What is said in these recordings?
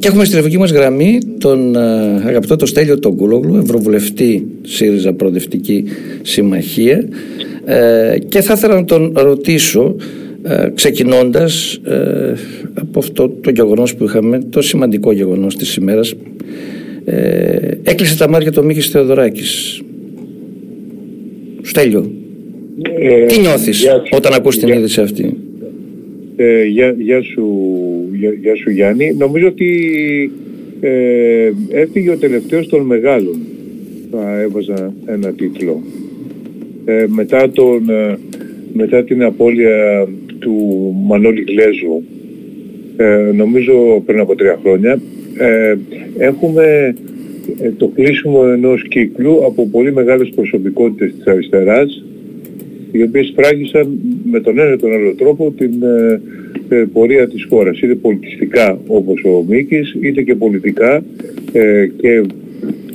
Και έχουμε στη τηλεφωνική μας γραμμή τον ε, αγαπητό το Στέλιο τον Κούλογλου, Ευρωβουλευτή ΣΥΡΙΖΑ Προοδευτική Συμμαχία. Ε, και θα ήθελα να τον ρωτήσω, ε, ξεκινώντας ε, από αυτό το γεγονός που είχαμε, το σημαντικό γεγονός της ημέρας, ε, έκλεισε τα μάτια το Μίκης Θεοδωράκης. Στέλιο, ε, τι νιώθεις όταν ακούς την είδηση αυτή; Ε, γεια, γεια, σου, γεια, σου Γιάννη. Νομίζω ότι ε, έφυγε ο τελευταίος των μεγάλων. Θα έβαζα ένα τίτλο. Ε, μετά, τον, ε, μετά την απώλεια του Μανώλη Γλέζου, ε, νομίζω πριν από τρία χρόνια, ε, έχουμε το κλείσιμο ενός κύκλου από πολύ μεγάλες προσωπικότητες της αριστεράς οι οποίες φράγισαν με τον ένα ή τον άλλο τρόπο την ε, ε, πορεία της χώρας. Είτε πολιτιστικά όπως ο Μίκης, είτε και πολιτικά ε, και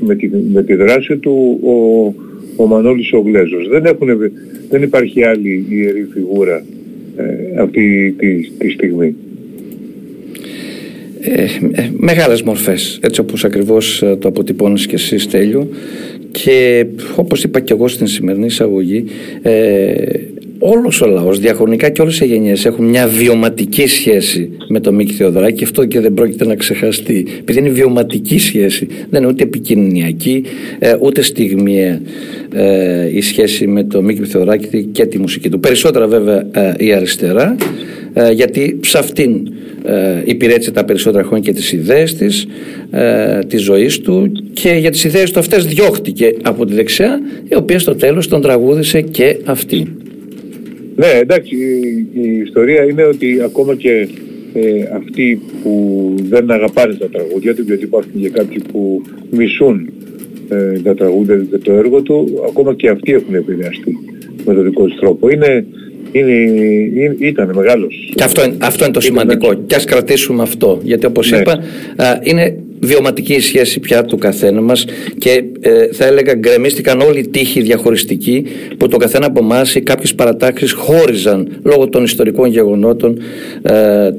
με τη, με τη δράση του ο, ο Μανώλης ο Γλέζος. Δεν, έχουν, δεν υπάρχει άλλη ιερή φιγούρα αυτή τη, τη στιγμή. Ε, ε, μεγάλες μορφές έτσι όπως ακριβώς το αποτυπώνεις και εσύ Στέλιο. Και όπως είπα και εγώ στην σημερινή εισαγωγή ε, όλος ο λαός διαχρονικά και όλες οι γενιές έχουν μια βιωματική σχέση με τον Μίκη Θεοδωράκη. Και αυτό και δεν πρόκειται να ξεχαστεί. Επειδή είναι βιωματική σχέση δεν είναι ούτε επικοινωνιακή ε, ούτε στιγμιαία ε, η σχέση με τον Μίκη Θεοδωράκη και τη μουσική του. Περισσότερα βέβαια ε, η αριστερά ε, γιατί σε αυτήν ε, υπηρέτησε τα περισσότερα χρόνια και τις ιδέες της, ε, της ζωής του και για τις ιδέες του αυτές διώχτηκε από τη δεξιά η οποία στο τέλος τον τραγούδισε και αυτή. Ναι εντάξει η, ιστορία είναι ότι ακόμα και ε, αυτοί που δεν αγαπάνε τα τραγούδια του γιατί υπάρχουν και κάποιοι που μισούν ε, τα τραγούδια και το έργο του ακόμα και αυτοί έχουν επηρεαστεί με τον δικό τους τρόπο. Είναι είναι, είναι, ήταν μεγάλος. Και αυτό, αυτό είναι το σημαντικό. Και ας κρατήσουμε αυτό. Γιατί όπως ναι. είπα, είναι βιωματική η σχέση πια του καθένα μας και ε, θα έλεγα γκρεμίστηκαν όλοι οι τείχοι διαχωριστικοί που το καθένα από εμάς ή κάποιες παρατάξεις χώριζαν λόγω των ιστορικών γεγονότων ε,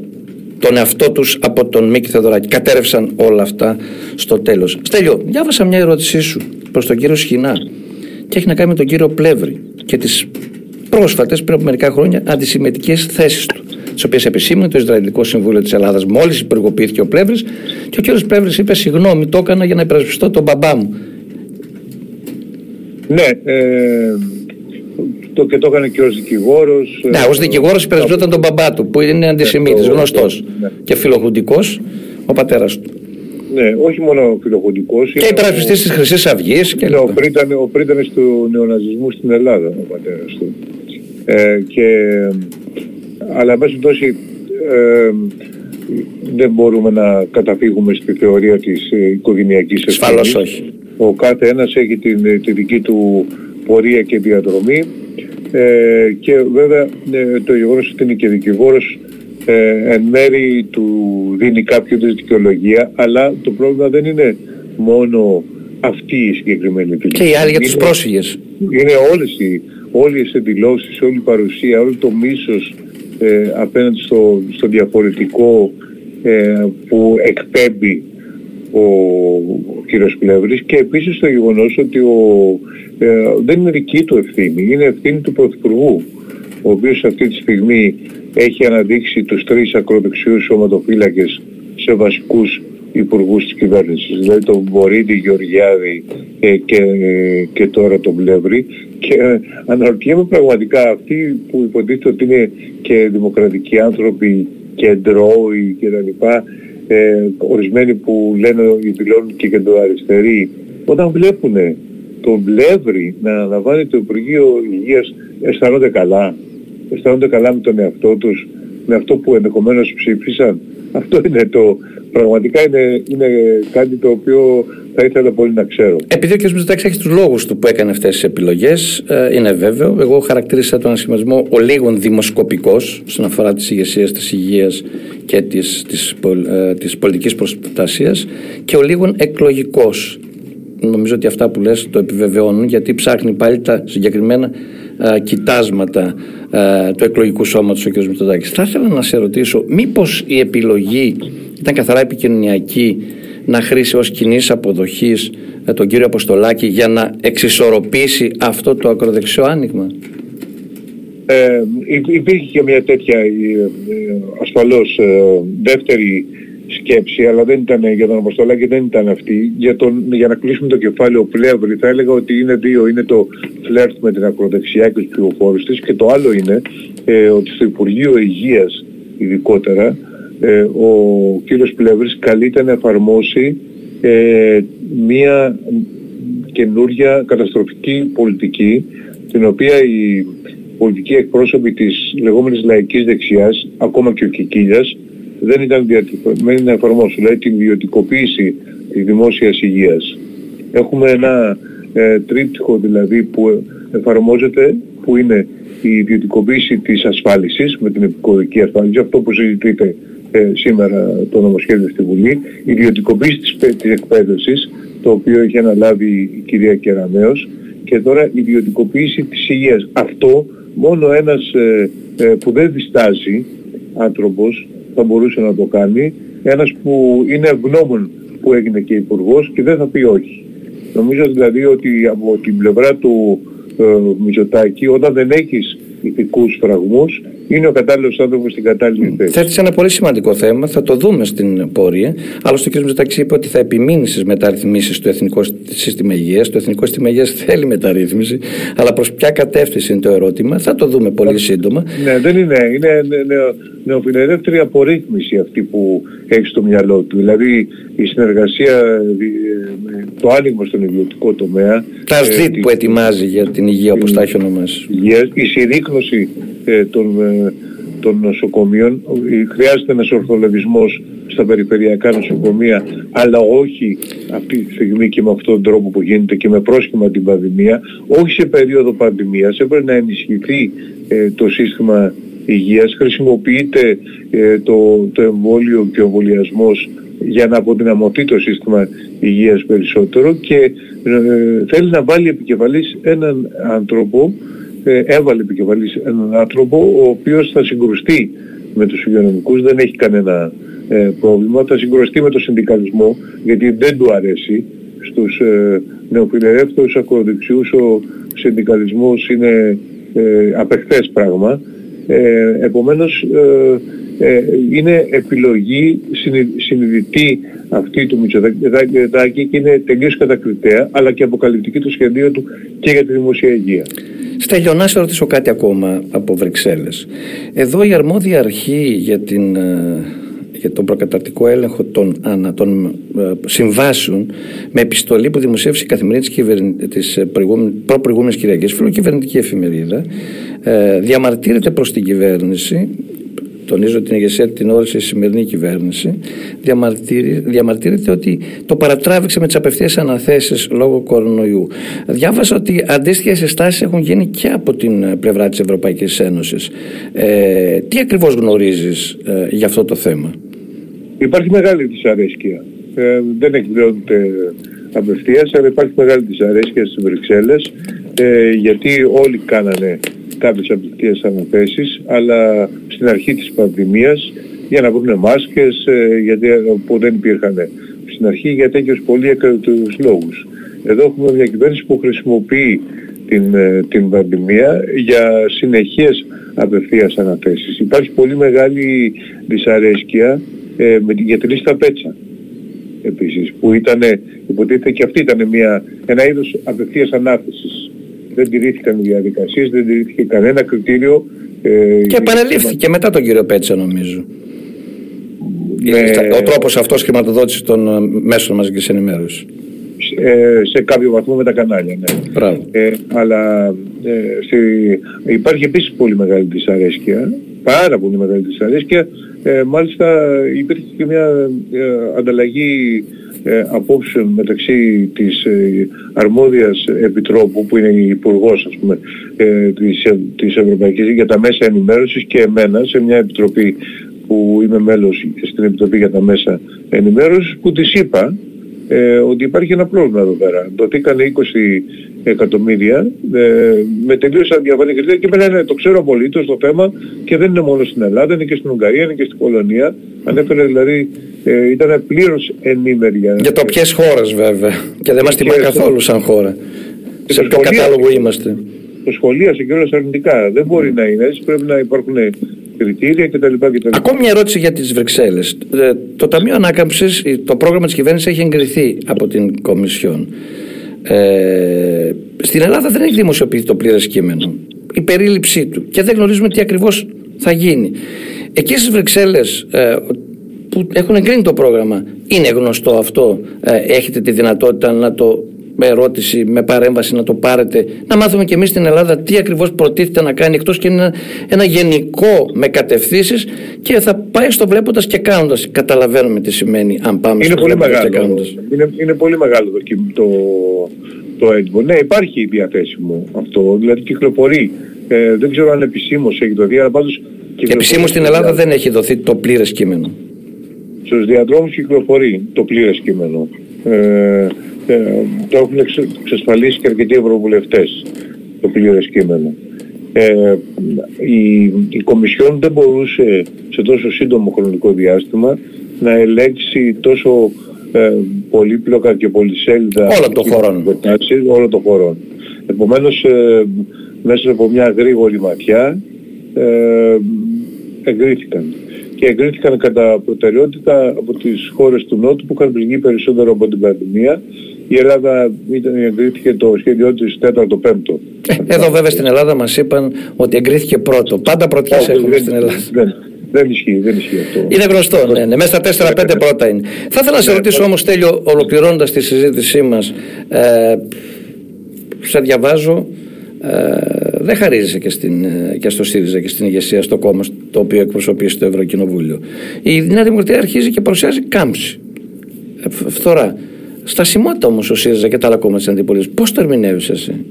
τον εαυτό τους από τον Μίκη Θεοδωράκη. Κατέρευσαν όλα αυτά στο τέλος. Στέλιο, διάβασα μια ερώτησή σου προς τον κύριο Σχοινά και έχει να κάνει με τον κύριο Πλεύρη και τις πρόσφατες, πριν από μερικά χρόνια, αντισημετικέ θέσεις του. Τις οποίες επισήμανε το Ισραηλικό Συμβούλιο της Ελλάδας. Μόλις υπεργοποιήθηκε ο Πλεύρης και ο κ. Πλεύρης είπε: Συγγνώμη, το έκανα για να υπερασπιστώ τον μπαμπά μου. Ναι, ε, το, και το έκανε και ως δικηγόρος. Ναι, ως δικηγόρος υπερασπιζόταν τον μπαμπά του, που είναι αντισημίτης, ναι, γνωστός ναι. και φιλοχουντικός, ο πατέρας του. Ναι, όχι μόνο φιλοχοντικός. Και υπερασπιστής της Χρυσής Αυγής. Και ναι, ο πρίτανης του νεοναζισμού στην Ελλάδα, ο πατέρας του. Ε, και, αλλά μέσα τόση ε, δεν μπορούμε να καταφύγουμε στη θεωρία της ε, οικογενειακής ευθύνης. όχι. Ο κάθε ένας έχει την, τη δική του πορεία και διαδρομή ε, και βέβαια ε, το γεγονός ότι είναι και δικηγόρος ε, εν μέρη του δίνει κάποιο δικαιολογία αλλά το πρόβλημα δεν είναι μόνο αυτή η συγκεκριμένη δικαιολογία. Και οι άλλοι για τους πρόσφυγες. Είναι όλες οι, όλες οι εκδηλώσεις, όλη η παρουσία, όλο το μίσος ε, απέναντι στο, στο διαφορετικό ε, που εκπέμπει ο, ο κύριος Πλεύρης και επίσης το γεγονός ότι ο, ε, δεν είναι δική του ευθύνη, είναι ευθύνη του Πρωθυπουργού ο οποίος αυτή τη στιγμή έχει αναδείξει τους τρεις ακροδεξιούς σωματοφύλακες σε βασικούς υπουργούς της κυβέρνησης, δηλαδή τον Βορύδη, Γεωργιάδη και, και, και τώρα τον Πλεύρη και ε, αναρωτιέμαι πραγματικά αυτοί που υποτίθεται ότι είναι και δημοκρατικοί άνθρωποι και εντρώοι και τα λοιπά, ε, ορισμένοι που λένε δηλώνουν και κεντροαριστεροί, όταν βλέπουν τον Πλεύρη να αναλαμβάνει το Υπουργείο Υγείας αισθάνονται καλά αισθάνονται καλά με τον εαυτό τους, με αυτό που ενδεχομένως ψήφισαν. Αυτό είναι το, πραγματικά είναι, είναι κάτι το οποίο θα ήθελα πολύ να ξέρω. Επειδή ο κ. Μητσοτάκης έχει τους λόγους του που έκανε αυτές τις επιλογές, ε, είναι βέβαιο. Εγώ χαρακτήρισα τον ασχηματισμό ο λίγων δημοσκοπικός στον αφορά της ηγεσίας της υγείας και της, της, ε, της πολιτικής προστασίας και ο λίγων εκλογικός. Νομίζω ότι αυτά που λες το επιβεβαιώνουν γιατί ψάχνει πάλι τα συγκεκριμένα α, κοιτάσματα του εκλογικού σώματος ο κ. Μητσοτάκης. Θα ήθελα να σε ρωτήσω μήπως η επιλογή ήταν καθαρά επικοινωνιακή να χρήσει ως κοινή αποδοχής ε, τον κύριο Αποστολάκη για να εξισορροπήσει αυτό το ακροδεξιό άνοιγμα; Ε, υπήρχε και μια τέτοια ε, ασφαλώς δεύτερη σκέψη, αλλά δεν ήταν για τον Αποστολάκη, δεν ήταν αυτή. Για, τον, για να κλείσουμε το κεφάλαιο πλεύρη θα έλεγα ότι είναι δύο. Είναι το φλερτ με την ακροδεξιά και τους πληροφόρους της και το άλλο είναι ε, ότι στο Υπουργείο Υγείας ειδικότερα ε, ο κύριος Πλεύρης καλείται να εφαρμόσει ε, μία καινούρια καταστροφική πολιτική την οποία οι πολιτικοί εκπρόσωποι της λεγόμενης λαϊκής δεξιάς, ακόμα και ο Κικίλιας, δεν ήταν διατυπωμένοι να εφαρμόσουν, δηλαδή την ιδιωτικοποίηση της δημόσιας υγείας. Έχουμε ένα ε, τρίπτυχο δηλαδή που εφαρμόζεται, που είναι η ιδιωτικοποίηση της ασφάλισης με την επικοδική ασφάλιση, αυτό που συζητείτε ε, σήμερα το νομοσχέδιο στη Βουλή, η ιδιωτικοποίηση της, της εκπαίδευσης, το οποίο έχει αναλάβει η κυρία Κεραμέως, και τώρα η ιδιωτικοποίηση της υγείας. Αυτό μόνο ένας ε, ε, που δεν διστάζει άνθρωπος θα μπορούσε να το κάνει, ένας που είναι ευγνώμων που έγινε και υπουργός και δεν θα πει όχι. Νομίζω δηλαδή ότι από την πλευρά του ε, Μητσοτάκη όταν δεν έχεις ηθικούς φραγμούς είναι ο κατάλληλος άνθρωπος στην κατάλληλη θέση. Θέτεις ένα πολύ σημαντικό θέμα, θα το δούμε στην πορεία. Άλλωστε ο κ. Μητσοτάκης είπε ότι θα επιμείνει στις μεταρρυθμίσεις του Εθνικού Σύστημα Υγείας. Το Εθνικό Σύστημα Υγείας θέλει μεταρρύθμιση, αλλά προς ποια κατεύθυνση είναι το ερώτημα, θα το δούμε πολύ σύντομα. Ναι, δεν είναι. Είναι νεο, νεοφιλελεύθερη απορρίθμιση αυτή που έχεις στο μυαλό του. Δηλαδή η συνεργασία, ε, το άνοιγμα στον ιδιωτικό τομέα. Τα ΣΔΙΤ ε, που ετοιμάζει για την υγεία όπως τα έχει ονομάσει. Η συρρήκνωση ε, των, ε, των νοσοκομείων. Χρειάζεται ένας ορθολευισμός στα περιφερειακά νοσοκομεία, αλλά όχι αυτή τη στιγμή και με αυτόν τον τρόπο που γίνεται και με πρόσχημα την πανδημία, όχι σε περίοδο πανδημίας. Έπρεπε να ενισχυθεί ε, το σύστημα υγείας, χρησιμοποιείται το, το εμβόλιο και ο εμβολιασμός για να αποδυναμωθεί το σύστημα υγείας περισσότερο και θέλει να βάλει επικεφαλής έναν άνθρωπο ε, έβαλε επικεφαλής έναν άνθρωπο ο οποίος θα συγκρουστεί με τους υγειονομικούς, δεν έχει κανένα ε, πρόβλημα, θα συγκρουστεί με τον συνδικαλισμό γιατί δεν του αρέσει στους ε, νεοφιλελεύθερους ακροδεξιούς ο συνδικαλισμός είναι ε, απεχθές πράγμα. Ε, επομένως ε, είναι επιλογή συνειδητή αυτή του Μητσοτάκη και είναι τελείως κατακριτέα αλλά και αποκαλυπτική το σχεδίο του και για τη δημοσία υγεία. Στέλιο, να σε ρωτήσω κάτι ακόμα από Βρυξέλλες. Εδώ η αρμόδια αρχή για, την, ε, για τον προκαταρτικό έλεγχο των, των ε, συμβάσεων με επιστολή που δημοσίευσε η καθημερινή της, κυβερν... της προπροηγούμενης Κυριακής, φιλοκυβερνητική εφημερίδα, διαμαρτύρεται προς την κυβέρνηση τονίζω την ηγεσία την όρισε η σημερινή κυβέρνηση, διαμαρτύρεται ότι το παρατράβηξε με τις απευθείας αναθέσεις λόγω κορονοϊού. Διάβασα ότι αντίστοιχες συστάσεις έχουν γίνει και από την πλευρά της Ευρωπαϊκής Ένωσης. Ε, τι ακριβώς γνωρίζεις ε, για αυτό το θέμα, Υπάρχει μεγάλη δυσαρέσκεια. Ε, δεν εκδηλώνεται απευθείας, αλλά υπάρχει μεγάλη δυσαρέσκεια στις Βρυξέλλες ε, γιατί όλοι κάνανε κάποιες απευθείας αναθέσεις, αλλά στην αρχή της πανδημίας για να βρουν μάσκες, ε, γιατί, ε, που δεν υπήρχαν στην αρχή για τέτοιους πολύ εκκρατούς λόγους. Εδώ έχουμε μια κυβέρνηση που χρησιμοποιεί την, ε, την πανδημία για συνεχές απευθείας αναθέσεις. Υπάρχει πολύ μεγάλη δυσαρέσκεια ε, με, για τη λίστα Πέτσα επίσης, που ήταν, υποτίθεται και αυτή ήταν μια, ένα είδος απευθείας ανάθεσης δεν τηρήθηκαν οι διαδικασίες, δεν τηρήθηκε κανένα κριτήριο. Ε, και επαναλήφθηκε μετά τον κύριο Πέτσα νομίζω. Ο τρόπος αυτός χρηματοδότησης των ε, μέσων μαζικής ενημέρωσης. Ε, σε κάποιο βαθμό με τα κανάλια, ναι. Ε, αλλά ε, στη, υπάρχει επίσης πολύ μεγάλη δυσαρέσκεια, πάρα πολύ μεγάλη δυσαρέσκεια. Ε, μάλιστα υπήρχε και μια ε, ανταλλαγή ε, απόψεων μεταξύ της ε, αρμόδιας επιτρόπου που είναι η υπουργός ας πούμε ε, της, της Ευρωπαϊκής για τα μέσα ενημέρωσης και εμένα σε μια επιτροπή που είμαι μέλος στην Επιτροπή για τα Μέσα Ενημέρωσης που της είπα ε, ότι υπάρχει ένα πρόβλημα εδώ πέρα. Δοθήκαν 20 εκατομμύρια ε, με τελείως αδιαφανή κριτήρια και μένα το ξέρω απολύτως το θέμα και δεν είναι μόνο στην Ελλάδα, είναι και στην Ουγγαρία, είναι και στην Πολωνία. Ανέφερε δηλαδή, ε, ήταν πλήρως ενήμερη. Για το ποιες χώρες βέβαια και δεν μας τιμά καθόλου σαν χώρα. Σε ποιο κατάλογο είμαστε. Το σχολίασε και όλα αρνητικά. Δεν μπορεί να είναι έτσι, πρέπει να υπάρχουν κριτήρια κτλ. Ακόμη μια ερώτηση για τις Βρυξέλλες. Ε, το Ταμείο Ανάκαμψης, το πρόγραμμα της κυβέρνησης έχει εγκριθεί από την Κομισιόν. Ε, στην Ελλάδα δεν έχει δημοσιοποιηθεί το πλήρες κείμενο. Η περίληψή του. Και δεν γνωρίζουμε τι ακριβώς θα γίνει. Εκεί στις Βρυξέλλες ε, που έχουν εγκρίνει το πρόγραμμα, είναι γνωστό αυτό, ε, έχετε τη δυνατότητα να το με ερώτηση, με παρέμβαση να το πάρετε, να μάθουμε και εμείς στην Ελλάδα τι ακριβώς προτίθεται να κάνει εκτός και ένα, ένα γενικό με κατευθύνσεις και θα πάει στο βλέποντας και κάνοντας. Καταλαβαίνουμε τι σημαίνει αν πάμε είναι στο πολύ βλέποντας μεγάλο, και κάνοντας. Είναι, είναι πολύ μεγάλο το, το, το έντυπο. Ναι, υπάρχει διαθέσιμο αυτό, δηλαδή κυκλοφορεί. Ε, δεν ξέρω αν επισήμως έχει δοθεί, αλλά πάντως... Επισήμως στην Ελλάδα δεν έχει δοθεί το πλήρες κείμενο. Στους διαδρόμους κυκλοφορεί το πλήρες κείμενο. Ε, ε, το έχουν εξασφαλίσει και αρκετοί ευρωβουλευτές το πλήρες κείμενο. Ε, η, η Κομισιόν δεν μπορούσε σε τόσο σύντομο χρονικό διάστημα να ελέγξει τόσο ε, πολύπλοκα και πολυσέλιδα όλο το χώρο. όλο το χώρο. Επομένως ε, μέσα από μια γρήγορη ματιά ε, εγκρίθηκαν και εγκρίθηκαν κατά προτεραιότητα από τις χώρες του Νότου που είχαν πληγεί περισσότερο από την πανδημία η Ελλάδα ήταν, εγκρίθηκε το σχέδιό της τέταρτο πέμπτο. Ε, εδώ βέβαια στην Ελλάδα μας είπαν ότι εγκρίθηκε πρώτο. Πάντα πρωτιές έχουμε στην Ελλάδα. Δεν, δεν ισχύει, δεν ισχύει αυτό. Είναι γνωστό, ναι, ναι. Μέσα στα 4-5 πρώτα είναι. Θα ήθελα να σε ρωτήσω όμως Τέλειο, ολοκληρώνοντας τη συζήτησή μας, ε, σε διαβάζω, ε, δεν χαρίζεσαι και, στην, ε, και στο ΣΥΡΙΖΑ και στην ηγεσία στο κόμμα το οποίο εκπροσωπείς στο Ευρωκοινοβούλιο. Η Νέα Δημοκρατία αρχίζει και παρουσιάζει κάμψη. Ε, φθορά. Στασιμότητα όμως ο ΣΥΡΙΖΑ και τα άλλα κόμματα της αντιπολίτευσης. Πώς το ερμηνεύει εσύ;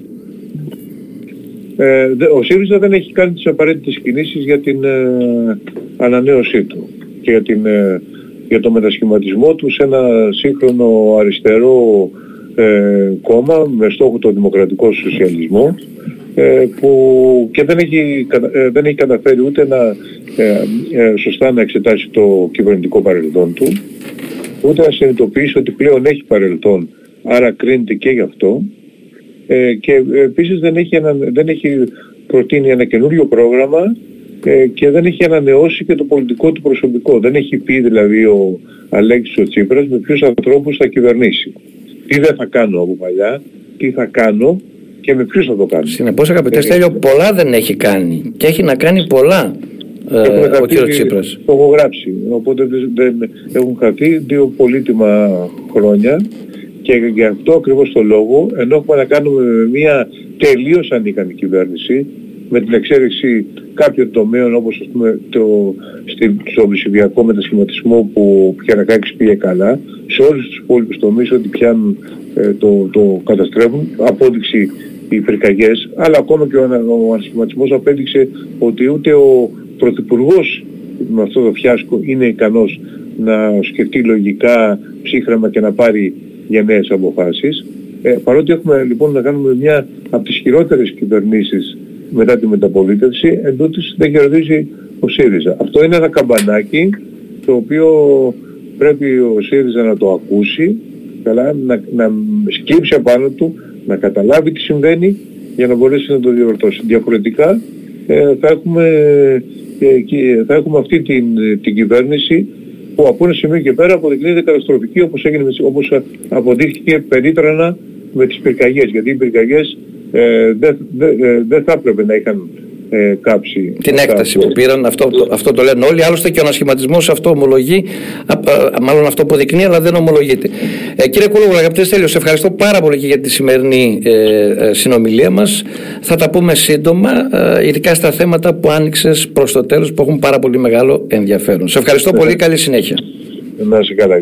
Ε, ο ΣΥΡΙΖΑ δεν έχει κάνει τις απαραίτητες κινήσεις για την ε, ανανέωσή του και για, την, ε, για το μετασχηματισμό του σε ένα σύγχρονο αριστερό ε, κόμμα με στόχο το δημοκρατικό σοσιαλισμό ε, που και δεν έχει, δεν έχει καταφέρει ούτε να σωστά να εξετάσει το κυβερνητικό παρελθόν του ούτε να συνειδητοποιήσει ότι πλέον έχει παρελθόν, άρα κρίνεται και γι' αυτό. Ε, και επίσης δεν έχει, ένα, δεν έχει προτείνει ένα καινούριο πρόγραμμα ε, και δεν έχει ανανεώσει και το πολιτικό του προσωπικό. Δεν έχει πει δηλαδή ο Αλέξης ο Τσίπρας με ποιους ανθρώπους θα κυβερνήσει. Τι δεν θα κάνω από παλιά, τι θα κάνω και με ποιους θα το κάνω. Συνεπώς αγαπητέ Στέλιο, πολλά δεν έχει κάνει και έχει να κάνει πολλά ε, ο κύριος Τσίπρας. Το έχω γράψει. Οπότε δεν, έχουν χαθεί δύο πολύτιμα χρόνια και γι' αυτό ακριβώς το λόγο, ενώ έχουμε να κάνουμε μια τελείως ανίκανη κυβέρνηση, με την εξέλιξη κάποιων τομέων όπως ας πούμε το, στο ψηφιακό μετασχηματισμό που πια να κάνει πήγε καλά, σε όλους τους υπόλοιπους τομείς ότι πιάνουν ε, το, το καταστρέφουν, απόδειξη οι πυρκαγιές, αλλά ακόμα και ο, ο απέδειξε ότι ούτε ο Πρωθυπουργός με αυτό το φιάσκο είναι ικανός να σκεφτεί λογικά, ψύχραμα και να πάρει για νέες αποφάσεις. Ε, παρότι έχουμε λοιπόν να κάνουμε μια από τις χειρότερες κυβερνήσεις μετά τη μεταπολίτευση, εντούτοις δεν κερδίζει ο ΣΥΡΙΖΑ. Αυτό είναι ένα καμπανάκι το οποίο πρέπει ο ΣΥΡΙΖΑ να το ακούσει, καλά, να, να σκύψει απάνω του, να καταλάβει τι συμβαίνει για να μπορέσει να το διορθώσει. Διαφορετικά ε, θα έχουμε και θα έχουμε αυτή την, την κυβέρνηση που από ένα σημείο και πέρα αποδεικνύεται καταστροφική όπως, έγινε, όπως αποδείχθηκε περίτρανα με τις πυρκαγιές. Γιατί οι πυρκαγιές ε, δεν δε, δε θα έπρεπε να είχαν ε, κάψει. Την έκταση που πήραν, αυτό, το, αυτό το λένε όλοι. Άλλωστε και ο ανασχηματισμός αυτό ομολογεί, α, μάλλον αυτό αποδεικνύει, αλλά δεν ομολογείται. Ε, κύριε Κούλογου, αγαπητές Στέλιο, σε ευχαριστώ πάρα πολύ και για τη σημερινή ε, ε, συνομιλία μας. Θα τα πούμε σύντομα, ε, ειδικά στα θέματα που άνοιξες προς το τέλος, που έχουν πάρα πολύ μεγάλο ενδιαφέρον. Σε ευχαριστώ πολύ, καλή συνέχεια. Να είσαι καλά,